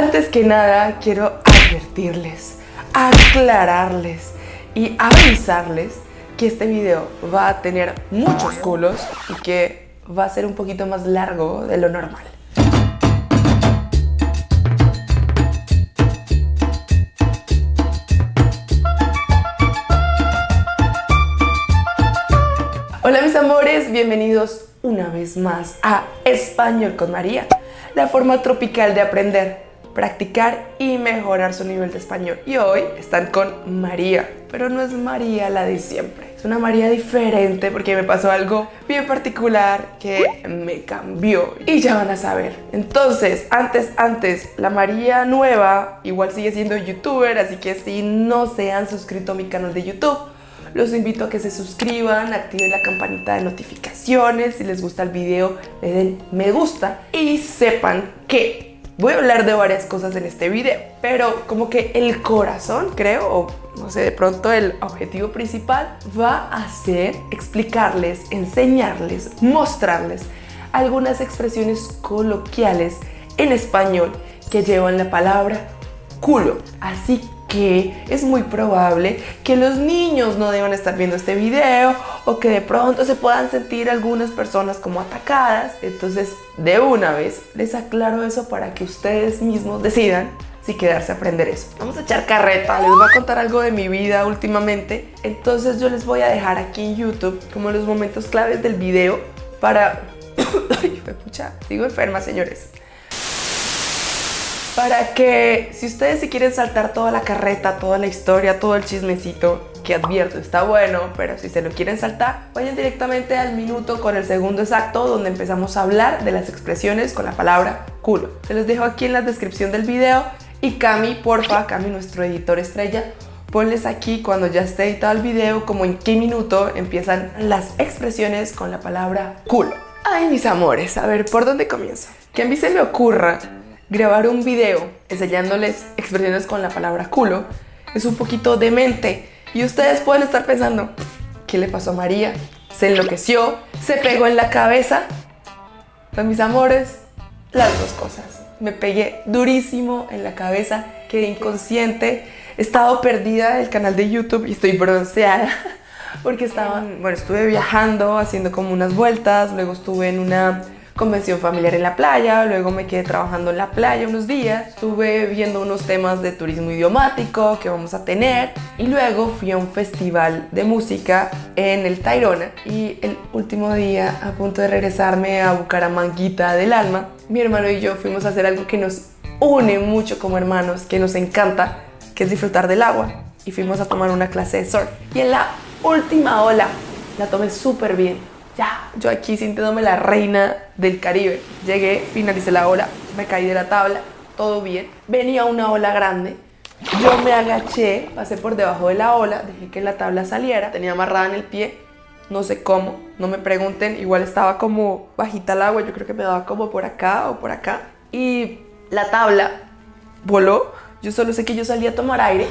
Antes que nada, quiero advertirles, aclararles y avisarles que este video va a tener muchos culos y que va a ser un poquito más largo de lo normal. Hola mis amores, bienvenidos una vez más a Español con María, la forma tropical de aprender, practicar y mejorar su nivel de español. Y hoy están con María, pero no es María la de siempre. Es una María diferente porque me pasó algo bien particular que me cambió y ya van a saber. Entonces, antes, antes, la María nueva igual sigue siendo youtuber, así que si no se han suscrito a mi canal de YouTube, los invito a que se suscriban, activen la campanita de notificaciones, si les gusta el video le den me gusta y sepan que voy a hablar de varias cosas en este video, pero como que el corazón creo, o no sé, de pronto el objetivo principal va a ser explicarles, enseñarles, mostrarles algunas expresiones coloquiales en español que llevan la palabra culo. Así que es muy probable que los niños no deban estar viendo este video o que de pronto se puedan sentir algunas personas como atacadas. Entonces, de una vez les aclaro eso para que ustedes mismos decidan si quedarse a aprender eso. Vamos a echar carreta, les voy a contar algo de mi vida últimamente. Entonces yo les voy a dejar aquí en YouTube como los momentos claves del video para... Ay, pucha, sigo enferma, señores para que si ustedes se quieren saltar toda la carreta, toda la historia, todo el chismecito, que advierto está bueno, pero si se lo quieren saltar, vayan directamente al minuto con el segundo exacto donde empezamos a hablar de las expresiones con la palabra culo. Se los dejo aquí en la descripción del video y Cami, porfa, Cami, nuestro editor estrella, ponles aquí cuando ya esté editado el video como en qué minuto empiezan las expresiones con la palabra culo. Ay, mis amores, a ver, ¿por dónde comienzo? Que a mí se me ocurra grabar un video enseñándoles expresiones con la palabra culo es un poquito demente. Y ustedes pueden estar pensando, ¿qué le pasó a María? ¿Se enloqueció? ¿Se pegó en la cabeza? Pues mis amores, las dos cosas. Me pegué durísimo en la cabeza, quedé inconsciente, he estado perdida del canal de YouTube y estoy bronceada porque estaba, bueno, estuve viajando, haciendo como unas vueltas, luego estuve en una convención familiar en la playa, luego me quedé trabajando en la playa unos días, estuve viendo unos temas de turismo idiomático que vamos a tener y luego fui a un festival de música en el Tayrona y el último día a punto de regresarme a Bucaramanguita del Alma, mi hermano y yo fuimos a hacer algo que nos une mucho como hermanos, que nos encanta, que es disfrutar del agua y fuimos a tomar una clase de surf. Y en la última ola la tomé súper bien ya, yo aquí sintiéndome la reina del Caribe. Llegué, finalicé la ola, me caí de la tabla, todo bien. Venía una ola grande. Yo me agaché, pasé por debajo de la ola, dejé que la tabla saliera, tenía amarrada en el pie, no sé cómo, no me pregunten, igual estaba como bajita el agua, yo creo que me daba como por acá o por acá. Y la tabla voló, yo solo sé que yo salí a tomar aire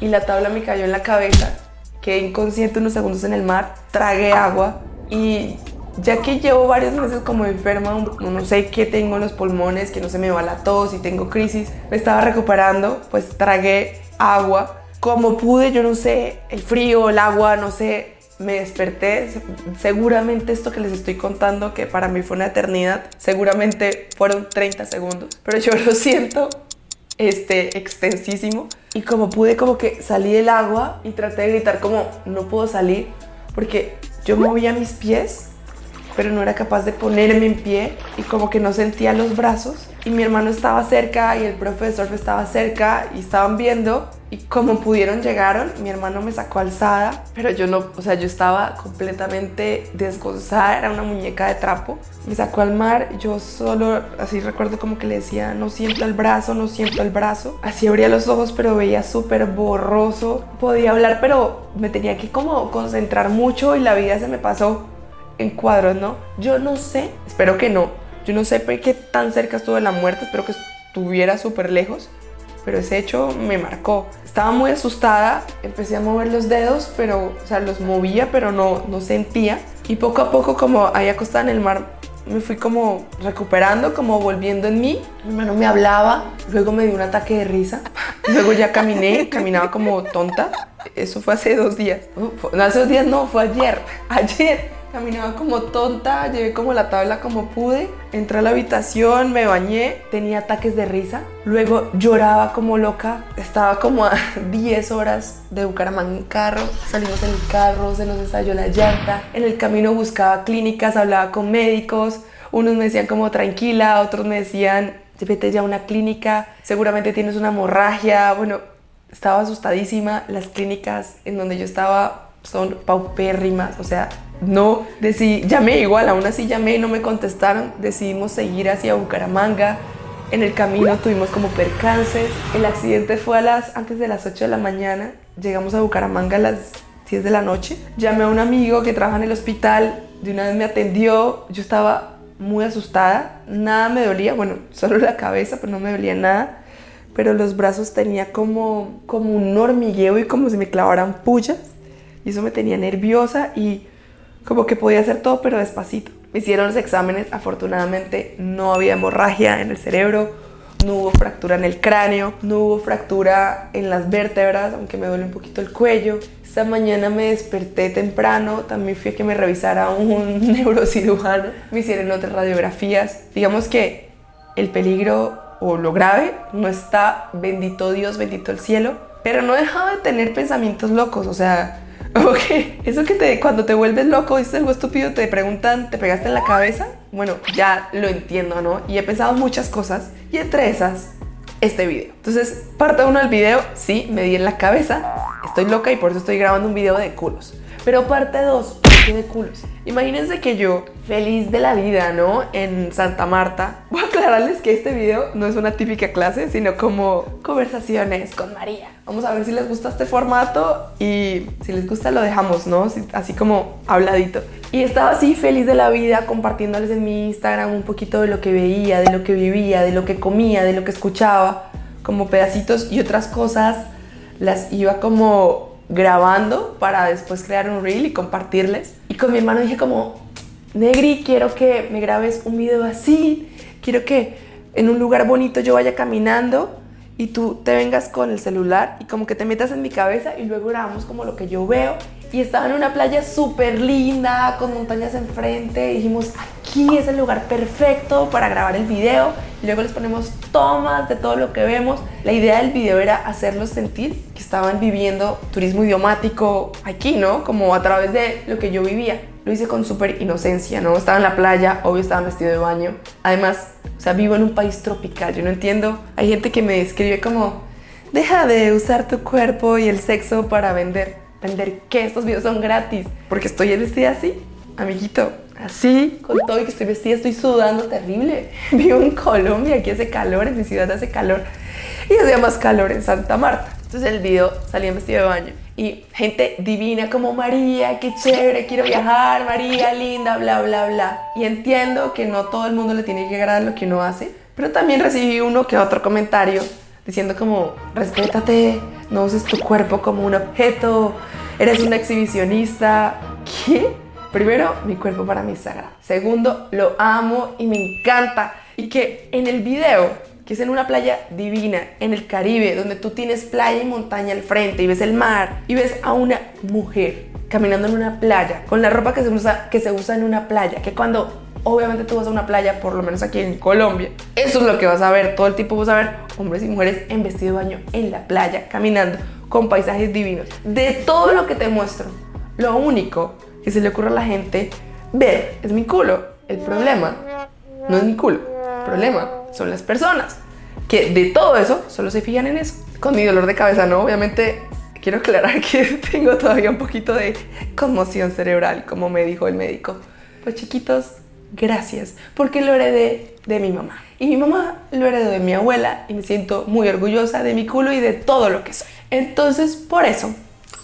y la tabla me cayó en la cabeza, quedé inconsciente unos segundos en el mar, tragué agua, y ya que llevo varios meses como enferma, no sé qué tengo en los pulmones, que no se me va la tos y tengo crisis, me estaba recuperando, pues tragué agua. Como pude, yo no sé, el frío, el agua, no sé, me desperté. Seguramente esto que les estoy contando, que para mí fue una eternidad, seguramente fueron 30 segundos, pero yo lo siento este, extensísimo. Y como pude, como que salí del agua y traté de gritar como no puedo salir, porque yo movía mis pies, pero no era capaz de ponerme en pie y como que no sentía los brazos. Y mi hermano estaba cerca y el profesor estaba cerca y estaban viendo y como pudieron llegaron, mi hermano me sacó alzada, pero yo no, o sea, yo estaba completamente desgozada, era una muñeca de trapo. Me sacó al mar, yo solo, así recuerdo como que le decía, no siento el brazo, no siento el brazo. Así abría los ojos, pero veía súper borroso. Podía hablar, pero me tenía que como concentrar mucho y la vida se me pasó en cuadros, ¿no? Yo no sé, espero que no. Yo no sé qué tan cerca estuvo de la muerte, espero que estuviera súper lejos pero ese hecho me marcó. Estaba muy asustada, empecé a mover los dedos, pero, o sea, los movía, pero no, no sentía. Y poco a poco, como ahí acostada en el mar, me fui como recuperando, como volviendo en mí. Mi hermano me hablaba, luego me dio un ataque de risa. Luego ya caminé, caminaba como tonta. Eso fue hace dos días. No, hace dos días no, fue ayer. Ayer caminaba como tonta, llevé como la tabla como pude, entré a la habitación, me bañé, tenía ataques de risa, luego lloraba como loca, estaba como a 10 horas de Bucaramanga en carro, salimos en el carro, se nos estalló la llanta, en el camino buscaba clínicas, hablaba con médicos, unos me decían como tranquila, otros me decían vete ya a una clínica, seguramente tienes una hemorragia, bueno, estaba asustadísima, las clínicas en donde yo estaba son paupérrimas, o sea, no, decidí, llamé igual, aún así llamé y no me contestaron. Decidimos seguir hacia Bucaramanga. En el camino tuvimos como percances. El accidente fue a las, antes de las 8 de la mañana. Llegamos a Bucaramanga a las 10 de la noche. Llamé a un amigo que trabaja en el hospital. De una vez me atendió. Yo estaba muy asustada. Nada me dolía. Bueno, solo la cabeza, pero no me dolía nada. Pero los brazos tenía como, como un hormigueo y como si me clavaran pullas. Y eso me tenía nerviosa y como que podía hacer todo pero despacito. Me hicieron los exámenes, afortunadamente no había hemorragia en el cerebro, no hubo fractura en el cráneo, no hubo fractura en las vértebras, aunque me duele un poquito el cuello. Esta mañana me desperté temprano, también fui a que me revisara un neurocirujano, me hicieron otras radiografías. Digamos que el peligro o lo grave no está, bendito Dios, bendito el cielo, pero no he dejado de tener pensamientos locos, o sea, Ok, eso que te, cuando te vuelves loco, dices algo estúpido, te preguntan, ¿te pegaste en la cabeza? Bueno, ya lo entiendo, ¿no? Y he pensado muchas cosas y entre esas, este video. Entonces, parte uno del video, sí, me di en la cabeza, estoy loca y por eso estoy grabando un video de culos. Pero parte 2, de culos? Imagínense que yo, feliz de la vida, ¿no? En Santa Marta. Aclararles que este video no es una típica clase, sino como conversaciones con María. Vamos a ver si les gusta este formato y si les gusta lo dejamos, ¿no? Así como habladito. Y estaba así feliz de la vida compartiéndoles en mi Instagram un poquito de lo que veía, de lo que vivía, de lo que comía, de lo que escuchaba, como pedacitos y otras cosas las iba como grabando para después crear un reel y compartirles. Y con mi hermano dije como, Negri, quiero que me grabes un video así, quiero que en un lugar bonito yo vaya caminando y tú te vengas con el celular y como que te metas en mi cabeza y luego grabamos como lo que yo veo. Y estaba en una playa súper linda, con montañas enfrente. Y dijimos, aquí es el lugar perfecto para grabar el video. Y luego les ponemos tomas de todo lo que vemos. La idea del video era hacerlos sentir que estaban viviendo turismo idiomático aquí, ¿no? Como a través de lo que yo vivía. Lo hice con súper inocencia, ¿no? Estaba en la playa, obvio estaba vestido de baño. Además, o sea, vivo en un país tropical, yo no entiendo. Hay gente que me describe como, deja de usar tu cuerpo y el sexo para vender. ¿Vender qué? Estos videos son gratis. Porque estoy vestida así, amiguito. Así, con todo y que estoy vestida, estoy sudando terrible. Vivo en Colombia, aquí hace calor, en mi ciudad hace calor. Y hacía más calor en Santa Marta. Entonces el video salía en vestido de baño. Y gente divina como María, qué chévere, quiero viajar, María, linda, bla, bla, bla. Y entiendo que no todo el mundo le tiene que agradar lo que uno hace. Pero también recibí uno que otro comentario diciendo como, respétate, no uses tu cuerpo como un objeto, eres una exhibicionista. ¿Qué? Primero, mi cuerpo para mí es sagrado. Segundo, lo amo y me encanta. Y que en el video, que es en una playa divina, en el Caribe, donde tú tienes playa y montaña al frente y ves el mar y ves a una mujer caminando en una playa, con la ropa que se usa, que se usa en una playa, que cuando obviamente tú vas a una playa, por lo menos aquí en Colombia, eso es lo que vas a ver, todo el tiempo vas a ver hombres y mujeres en vestido de baño en la playa, caminando con paisajes divinos. De todo lo que te muestro, lo único que se le ocurre a la gente ver es mi culo. El problema no es mi culo, el problema son las personas que de todo eso solo se fijan en eso. Con mi dolor de cabeza, ¿no? Obviamente quiero aclarar que tengo todavía un poquito de conmoción cerebral, como me dijo el médico. Pues chiquitos, gracias, porque lo heredé de mi mamá. Y mi mamá lo heredó de mi abuela y me siento muy orgullosa de mi culo y de todo lo que soy. Entonces, por eso,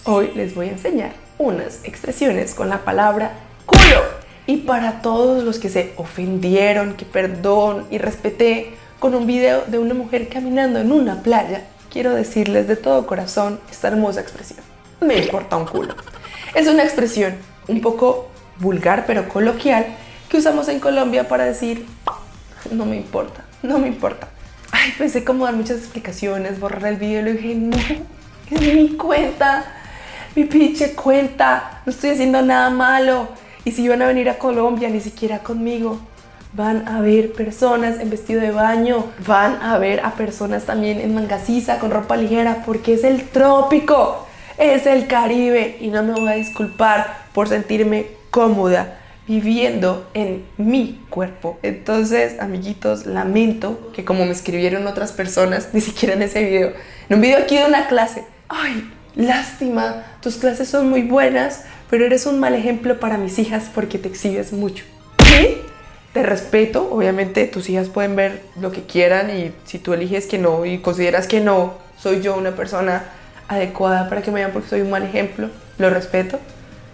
hoy les voy a enseñar unas expresiones con la palabra culo. Y para todos los que se ofendieron, que perdón y respeté con un video de una mujer caminando en una playa, quiero decirles de todo corazón esta hermosa expresión. Me importa un culo. Es una expresión un poco vulgar pero coloquial que usamos en Colombia para decir, no me importa, no me importa. Ay, pensé como dar muchas explicaciones, borrar el video y dije, no, es mi cuenta, mi pinche cuenta, no estoy haciendo nada malo. Y si van a venir a Colombia, ni siquiera conmigo, van a ver personas en vestido de baño, van a ver a personas también en mangasiza, con ropa ligera, porque es el trópico, es el Caribe y no me voy a disculpar por sentirme cómoda viviendo en mi cuerpo. Entonces, amiguitos, lamento que como me escribieron otras personas, ni siquiera en ese video, en un video aquí de una clase, ay, lástima, tus clases son muy buenas, pero eres un mal ejemplo para mis hijas porque te exhibes mucho. ¿Qué? Te respeto, obviamente tus hijas pueden ver lo que quieran y si tú eliges que no y consideras que no soy yo una persona adecuada para que me vean porque soy un mal ejemplo, lo respeto.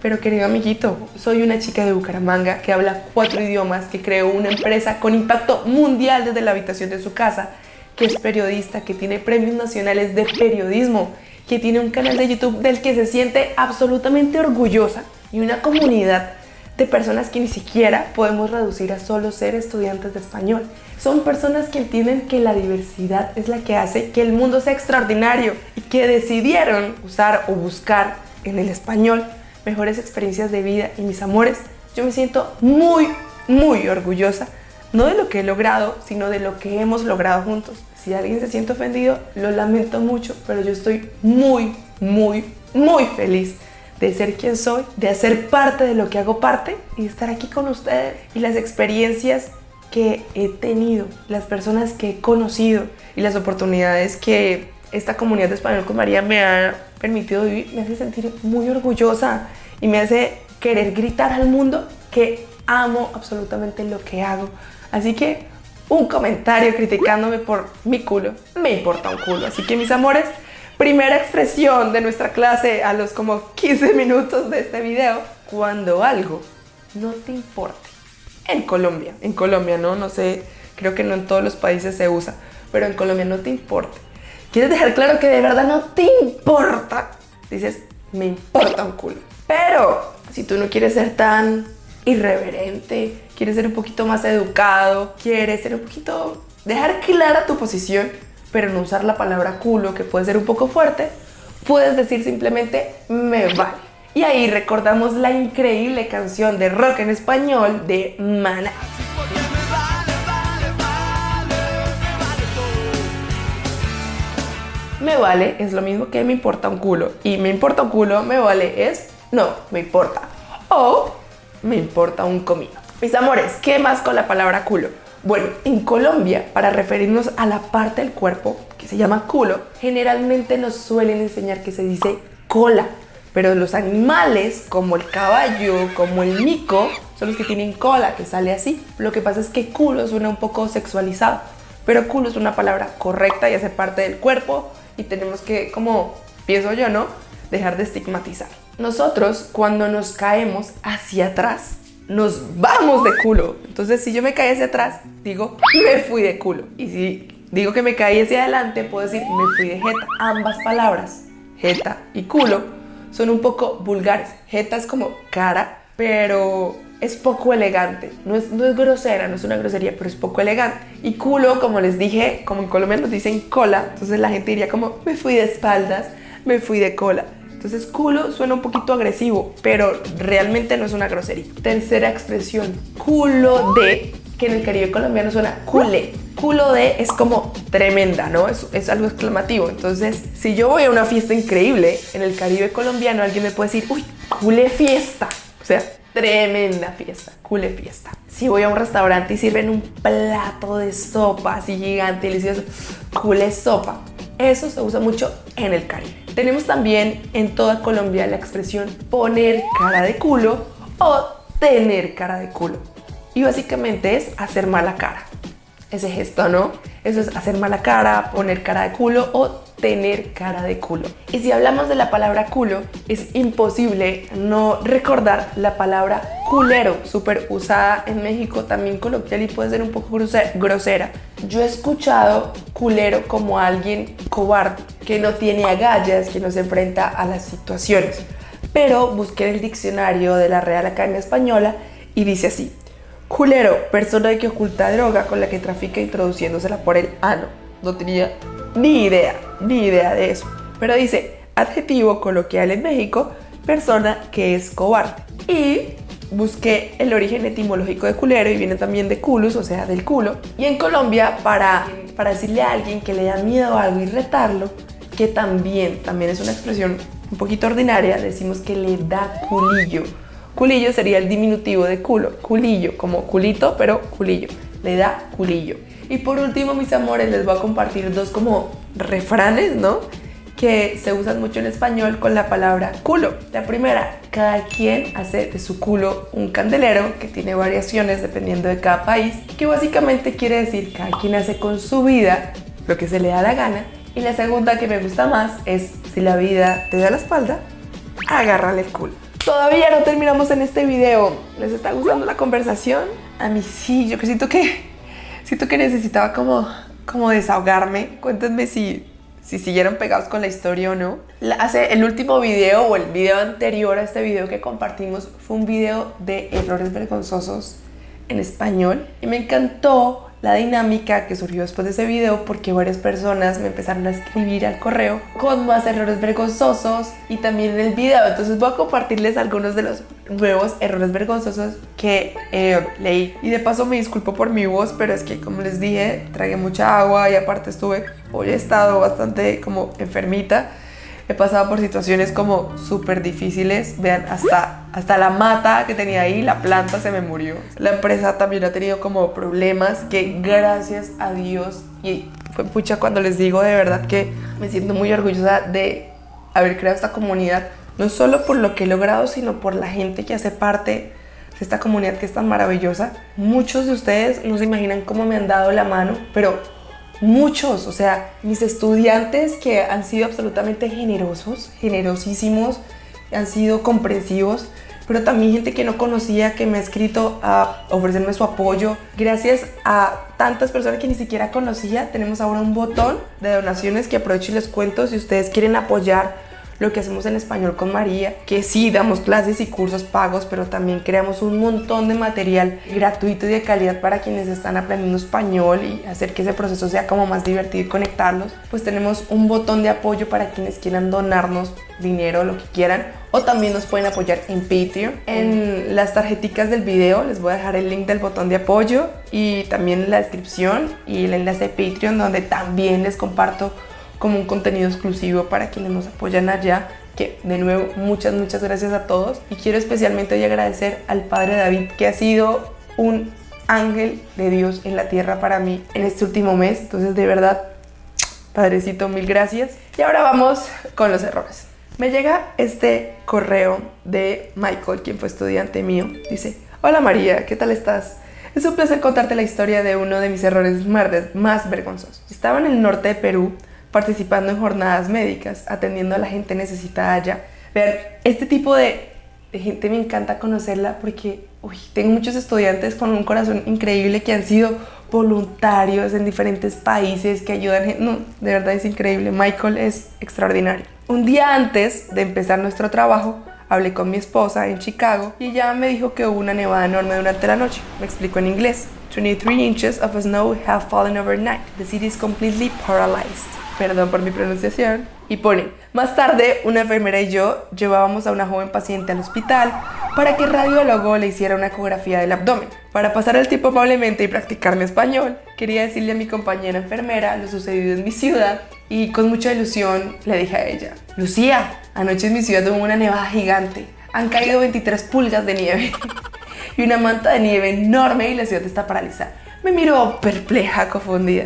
Pero querido amiguito, soy una chica de Bucaramanga que habla cuatro idiomas, que creó una empresa con impacto mundial desde la habitación de su casa, que es periodista, que tiene premios nacionales de periodismo, que tiene un canal de YouTube del que se siente absolutamente orgullosa y una comunidad de personas que ni siquiera podemos reducir a solo ser estudiantes de español. Son personas que entienden que la diversidad es la que hace que el mundo sea extraordinario y que decidieron usar o buscar en el español mejores experiencias de vida y mis amores. Yo me siento muy, muy orgullosa, no de lo que he logrado, sino de lo que hemos logrado juntos. Si alguien se siente ofendido, lo lamento mucho, pero yo estoy muy, muy, muy feliz de ser quien soy, de hacer parte de lo que hago parte y estar aquí con ustedes y las experiencias que he tenido, las personas que he conocido y las oportunidades que esta comunidad de español con María me ha permitido vivir, me hace sentir muy orgullosa y me hace querer gritar al mundo que amo absolutamente lo que hago. Así que un comentario criticándome por mi culo me importa un culo. Así que mis amores, primera expresión de nuestra clase a los como 15 minutos de este video, cuando algo no te importe. En Colombia, en Colombia, ¿no? No sé, creo que no en todos los países se usa, pero en Colombia no te importe. ¿Quieres dejar claro que de verdad no te importa? Dices, me importa un culo. Pero si tú no quieres ser tan irreverente, quieres ser un poquito más educado, quieres ser un poquito... dejar clara tu posición, pero no usar la palabra culo, que puede ser un poco fuerte, puedes decir simplemente me vale. Y ahí recordamos la increíble canción de rock en español de Mana. Me vale es lo mismo que me importa un culo. Y me importa un culo, me vale es no, me importa. O me importa un comino. Mis amores, ¿qué más con la palabra culo? Bueno, en Colombia, para referirnos a la parte del cuerpo que se llama culo, generalmente nos suelen enseñar que se dice cola. Pero los animales, como el caballo, como el mico, son los que tienen cola, que sale así. Lo que pasa es que culo suena un poco sexualizado, pero culo es una palabra correcta y hace parte del cuerpo y tenemos que, como pienso yo, ¿no? Dejar de estigmatizar. Nosotros, cuando nos caemos hacia atrás, nos vamos de culo. Entonces, si yo me caí hacia atrás, digo, me fui de culo. Y si digo que me caí hacia adelante, puedo decir, me fui de jeta. Ambas palabras, jeta y culo, son un poco vulgares. Jeta es como cara, pero es poco elegante. No es, no es grosera, no es una grosería, pero es poco elegante. Y culo, como les dije, como en Colombia nos dicen cola, entonces la gente diría como, me fui de espaldas, me fui de cola. Entonces culo suena un poquito agresivo, pero realmente no es una grosería. Tercera expresión, culo de, que en el Caribe colombiano suena cule. Culo de es como tremenda, ¿no? Es, algo exclamativo. Entonces, si yo voy a una fiesta increíble en el Caribe colombiano, alguien me puede decir, uy, cule fiesta. O sea, tremenda fiesta, cule fiesta. Si voy a un restaurante y sirven un plato de sopa así gigante, delicioso, cule sopa. Eso se usa mucho en el Caribe. Tenemos también en toda Colombia la expresión poner cara de culo o tener cara de culo. Y básicamente es hacer mala cara. Ese gesto, ¿no? Eso es hacer mala cara, poner cara de culo o tener cara de culo. Y si hablamos de la palabra culo, es imposible no recordar la palabra culero, súper usada en México, también coloquial y puede ser un poco grosera. Yo he escuchado culero como alguien cobarde, que no tiene agallas, que no se enfrenta a las situaciones. Pero busqué en el diccionario de la Real Academia Española y dice así, Culero, persona que oculta droga con la que trafica introduciéndosela por el ano. No tenía ni idea, ni idea de eso. Pero dice, adjetivo coloquial en México, persona que es cobarde. Y busqué el origen etimológico de culero y viene también de culus, o sea, del culo. Y en Colombia, para, para decirle a alguien que le da miedo a algo y retarlo, que también, también es una expresión un poquito ordinaria, decimos que le da culillo. Culillo sería el diminutivo de culo, culillo, como culito, pero culillo. Le da culillo. Y por último, mis amores, les voy a compartir dos como refranes, ¿no? Que se usan mucho en español con la palabra culo. La primera, cada quien hace de su culo un candelero, que tiene variaciones dependiendo de cada país, que básicamente quiere decir cada quien hace con su vida lo que se le da la gana. Y la segunda que me gusta más es si la vida te da la espalda, agárrale el culo. Todavía no terminamos en este video. ¿Les está gustando la conversación? A mí sí, yo que siento que siento que necesitaba como como desahogarme. Cuéntenme si si siguieron pegados con la historia o no. Hace el último video o el video anterior a este video que compartimos fue un video de errores vergonzosos en español y me encantó la dinámica que surgió después de ese video porque varias personas me empezaron a escribir al correo con más errores vergonzosos y también en el video. Entonces voy a compartirles algunos de los nuevos errores vergonzosos que eh, leí. Y de paso me disculpo por mi voz, pero es que como les dije, tragué mucha agua y aparte estuve, hoy he estado bastante como enfermita he pasado por situaciones como súper difíciles. Vean, hasta, hasta la mata que tenía ahí, la planta se me murió. La empresa también ha tenido como problemas que gracias a Dios, y fue pucha cuando les digo de verdad que me siento muy orgullosa de haber creado esta comunidad, no solo por lo que he logrado, sino por la gente que hace parte de esta comunidad que es tan maravillosa. Muchos de ustedes no se imaginan cómo me han dado la mano, pero muchos, o sea, mis estudiantes que han sido absolutamente generosos, generosísimos, han sido comprensivos, pero también gente que no conocía que me ha escrito a ofrecerme su apoyo. Gracias a tantas personas que ni siquiera conocía, tenemos ahora un botón de donaciones que aprovecho y les cuento si ustedes quieren apoyar lo que hacemos en español con María, que sí damos clases y cursos pagos, pero también creamos un montón de material gratuito y de calidad para quienes están aprendiendo español y hacer que ese proceso sea como más divertido y conectarlos. Pues tenemos un botón de apoyo para quienes quieran donarnos dinero, lo que quieran, o también nos pueden apoyar en Patreon. En las tarjeticas del video les voy a dejar el link del botón de apoyo y también la descripción y el enlace de Patreon donde también les comparto como un contenido exclusivo para quienes nos apoyan allá. Que de nuevo, muchas, muchas gracias a todos. Y quiero especialmente hoy agradecer al Padre David, que ha sido un ángel de Dios en la tierra para mí en este último mes. Entonces, de verdad, Padrecito, mil gracias. Y ahora vamos con los errores. Me llega este correo de Michael, quien fue estudiante mío. Dice, hola María, ¿qué tal estás? Es un placer contarte la historia de uno de mis errores más vergonzosos. Estaba en el norte de Perú participando en jornadas médicas, atendiendo a la gente necesitada allá. Ver, este tipo de, gente me encanta conocerla porque tengo muchos estudiantes con un corazón increíble que han sido voluntarios en diferentes países que ayudan. No, de verdad es increíble. Michael es extraordinario. Un día antes de empezar nuestro trabajo, hablé con mi esposa en Chicago y ella me dijo que hubo una nevada enorme durante la noche. Me explicó en inglés. 23 inches of snow have fallen overnight. The city is completely paralyzed perdón por mi pronunciación, y pone, más tarde una enfermera y yo llevábamos a una joven paciente al hospital para que el radiólogo le hiciera una ecografía del abdomen. Para pasar el tiempo amablemente y practicar mi español, quería decirle a mi compañera enfermera lo sucedido en mi ciudad y con mucha ilusión le dije a ella, Lucía, anoche en mi ciudad hubo una nevada gigante, han caído 23 pulgas de nieve y una manta de nieve enorme y la ciudad está paralizada. Me miró perpleja, confundida.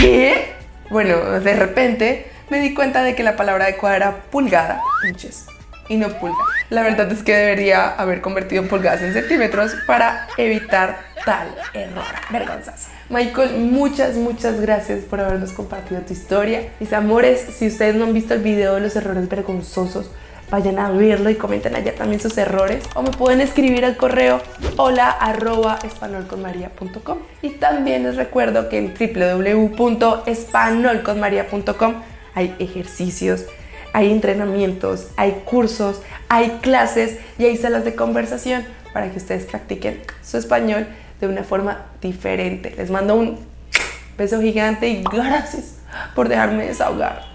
¿Qué? Bueno, de repente me di cuenta de que la palabra adecuada era pulgada, inches, y no pulga. La verdad es que debería haber convertido pulgadas en centímetros para evitar tal error. Vergonzas. Michael, muchas, muchas gracias por habernos compartido tu historia. Mis amores, si ustedes no han visto el video de los errores vergonzosos, vayan a verlo y comenten allá también sus errores o me pueden escribir al correo hola arroba y también les recuerdo que en www.espanolconmaria.com hay ejercicios, hay entrenamientos, hay cursos, hay clases y hay salas de conversación para que ustedes practiquen su español de una forma diferente. Les mando un beso gigante y gracias por dejarme desahogar.